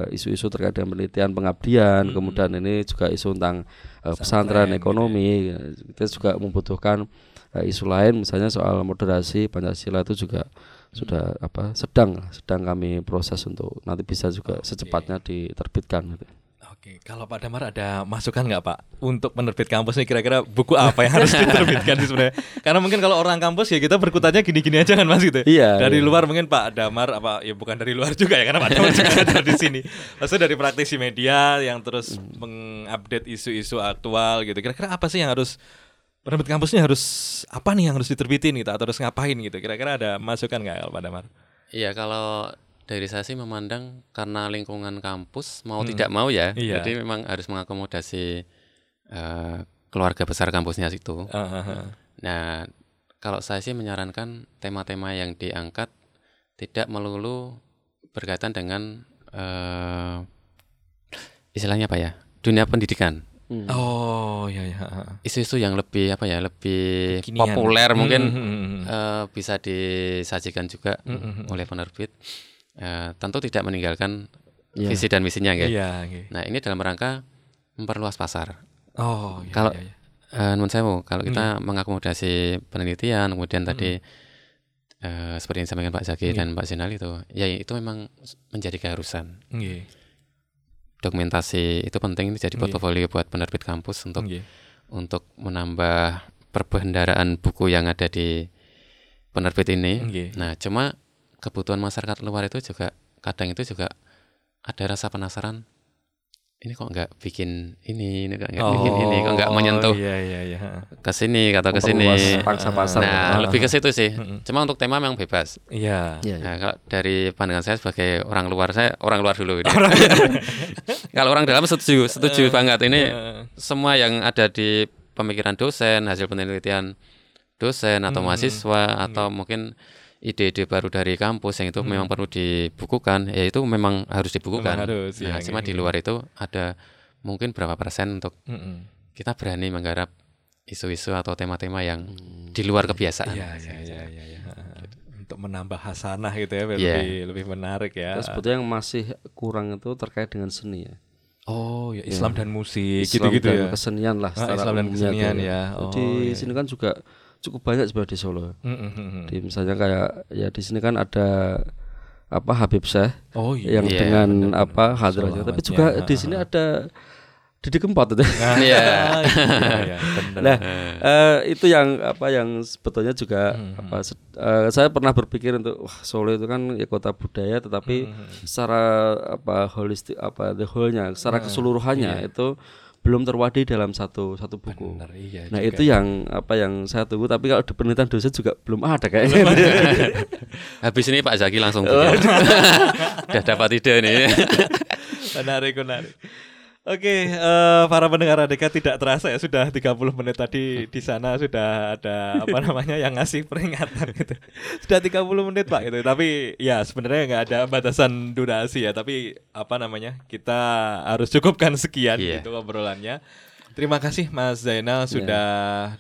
Speaker 2: eh, isu-isu terkait dengan penelitian pengabdian,
Speaker 1: Hmm.
Speaker 2: kemudian ini juga isu tentang eh,
Speaker 1: Pesantren gitu
Speaker 2: ekonomi. Kita juga membutuhkan eh, isu lain, misalnya soal moderasi Pancasila itu juga sudah apa sedang sedang kami proses untuk nanti bisa juga secepatnya diterbitkan. gitu.
Speaker 1: Oke, kalau Pak Damar ada masukan nggak Pak untuk penerbit kampus nih kira-kira buku apa yang harus diterbitkan sih sebenarnya? Karena mungkin kalau orang kampus ya kita berkutatnya gini-gini aja kan Mas gitu.
Speaker 2: Iya,
Speaker 1: Dari
Speaker 2: iya.
Speaker 1: luar mungkin Pak Damar apa ya bukan dari luar juga ya karena Pak Damar juga ngajar di sini. Maksudnya dari praktisi media yang terus
Speaker 2: Hmm.
Speaker 1: mengupdate isu-isu aktual gitu. Kira-kira apa sih yang harus penerbit kampusnya harus apa nih yang harus diterbitin gitu atau harus ngapain gitu? Kira-kira ada masukan nggak kalau Pak Damar?
Speaker 3: Iya, kalau dari saya sih memandang karena lingkungan kampus mau
Speaker 1: Hmm.
Speaker 3: tidak mau ya,
Speaker 1: Iya.
Speaker 3: jadi memang harus mengakomodasi eh, keluarga besar kampusnya situ.
Speaker 1: Ah, ah, ah.
Speaker 3: Nah, kalau saya sih menyarankan tema-tema yang diangkat tidak melulu berkaitan dengan eh, istilahnya apa ya? Dunia pendidikan.
Speaker 2: Hmm.
Speaker 1: Oh, ya ya.
Speaker 3: Isu-isu yang lebih apa ya? Lebih
Speaker 1: Kekinian.
Speaker 3: populer mungkin
Speaker 1: Hmm, hmm, hmm, hmm.
Speaker 3: eh, bisa disajikan juga
Speaker 1: Hmm, hmm, hmm.
Speaker 3: oleh penerbit. Eh, tentu tidak meninggalkan
Speaker 2: Iya.
Speaker 3: visi dan misinya, nggih.
Speaker 1: Iya, oke.
Speaker 3: Nah, ini dalam rangka memperluas pasar.
Speaker 1: Oh, iya,
Speaker 3: Kalau-
Speaker 1: iya, iya.
Speaker 3: Eh, menurut saya Bu, kalau
Speaker 1: Hmm.
Speaker 3: kita mengakomodasi penelitian, kemudian tadi eh, seperti yang disampaikan Pak Zaki
Speaker 1: Iya.
Speaker 3: dan Pak Zinal itu, ya itu memang menjadi keharusan.
Speaker 1: Nggih.
Speaker 3: Dokumentasi itu penting ini jadi portofolio buat penerbit kampus untuk
Speaker 1: Nggih.
Speaker 3: untuk menambah perbendaraan buku yang ada di penerbit ini.
Speaker 1: Nggih.
Speaker 3: Nah, cuma kebutuhan masyarakat luar itu juga kadang itu juga ada rasa penasaran. Ini kok nggak bikin ini, ini kok nggak bikin ini, kok nggak
Speaker 1: Oh,
Speaker 3: menyentuh
Speaker 1: Iya, iya, iya.
Speaker 3: ke sini atau ke sini. Nah,
Speaker 1: Ah.
Speaker 3: lebih ke situ sih. Cuma untuk tema memang bebas.
Speaker 1: Iya.
Speaker 2: Iya, iya.
Speaker 3: Nah, kalau dari pandangan saya sebagai orang luar, saya orang luar dulu. ini. kalau orang dalam setuju, setuju banget. Ini
Speaker 1: Eh,
Speaker 3: semua yang ada di pemikiran dosen, hasil penelitian dosen atau
Speaker 1: Hmm,
Speaker 3: mahasiswa atau mungkin ide-ide baru dari kampus yang itu memang perlu dibukukan, ya itu memang harus dibukukan.
Speaker 1: Hmm. Memang harus,
Speaker 3: nah,
Speaker 1: ya,
Speaker 3: cuma
Speaker 1: gitu.
Speaker 3: di luar itu ada mungkin berapa persen untuk
Speaker 1: mm-mm.
Speaker 3: kita berani menggarap isu-isu atau tema-tema yang di luar kebiasaan.
Speaker 1: Iya, iya, iya, iya, iya. Untuk menambah hasanah gitu ya, biar
Speaker 3: Iya.
Speaker 1: lebih lebih menarik ya.
Speaker 2: Terus sebetulnya yang masih kurang itu terkait dengan seni ya.
Speaker 1: Oh, ya Islam dan musik
Speaker 2: Islam
Speaker 1: gitu-gitu
Speaker 2: dan
Speaker 1: ya.
Speaker 2: kesenian lah
Speaker 1: Ah,
Speaker 2: secara
Speaker 1: Islam dan kesenian ya. Oh,
Speaker 2: di
Speaker 1: iya.
Speaker 2: sini kan juga cukup banyak sebenarnya di Solo.
Speaker 1: Mm-mm.
Speaker 2: Di misalnya kayak ya di sini kan ada apa Habib Syekh
Speaker 1: Oh iya.
Speaker 2: yang
Speaker 3: Iya,
Speaker 2: dengan
Speaker 1: benar-benar.
Speaker 2: apa hadrahnya. Tapi juga di
Speaker 1: ah,
Speaker 2: sini ada Didi Kempot itu.
Speaker 1: Nah,
Speaker 3: Iya.
Speaker 1: iya, iya.
Speaker 2: Nah, eh, itu yang apa yang sebetulnya juga
Speaker 1: Hmm,
Speaker 2: apa se- eh, saya pernah berpikir untuk wah Solo itu kan ya kota budaya tetapi
Speaker 1: Hmm,
Speaker 2: secara apa holistik apa the whole-nya, secara keseluruhannya itu belum terwadai dalam satu satu buku.
Speaker 1: Benar, iya
Speaker 2: Nah
Speaker 1: juga.
Speaker 2: itu yang apa yang saya tunggu tapi kalau di penelitian dosen juga belum ada kayaknya.
Speaker 3: Habis ini Pak Zaki langsung bikin. Udah dapat ide nih.
Speaker 1: menarik, menarik. Oke, eh, para pendengar ADK tidak terasa ya sudah 30 menit tadi di sana sudah ada apa namanya yang ngasih peringatan gitu. Sudah 30 menit Pak gitu. Tapi ya sebenarnya nggak ada batasan durasi ya, tapi apa namanya? Kita harus cukupkan sekian
Speaker 3: Iya.
Speaker 1: gitu obrolannya. Terima kasih Mas Zainal sudah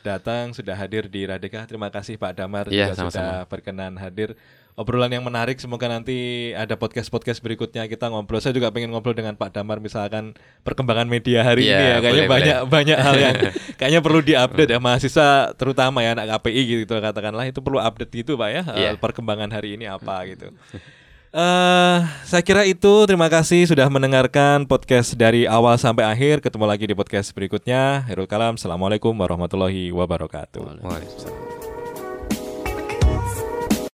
Speaker 1: datang, sudah hadir di Radika. Terima kasih Pak Damar
Speaker 3: Iya,
Speaker 1: juga sudah berkenan hadir. Obrolan yang menarik. Semoga nanti ada podcast-podcast berikutnya kita ngobrol. Saya juga pengen ngobrol dengan Pak Damar misalkan perkembangan media hari
Speaker 3: Iya,
Speaker 1: ini ya. Kayaknya
Speaker 3: boleh,
Speaker 1: banyak banyak hal yang kayaknya perlu diupdate ya mahasiswa terutama ya anak KPI gitu katakanlah itu perlu update gitu Pak ya. eh,
Speaker 3: Iya.
Speaker 1: perkembangan hari ini apa gitu. Eh, saya kira itu. Terima kasih sudah mendengarkan podcast dari awal sampai akhir. Ketemu lagi di podcast berikutnya. Herul Kalam. Assalamualaikum warahmatullahi wabarakatuh.
Speaker 3: Waalaikumsalam.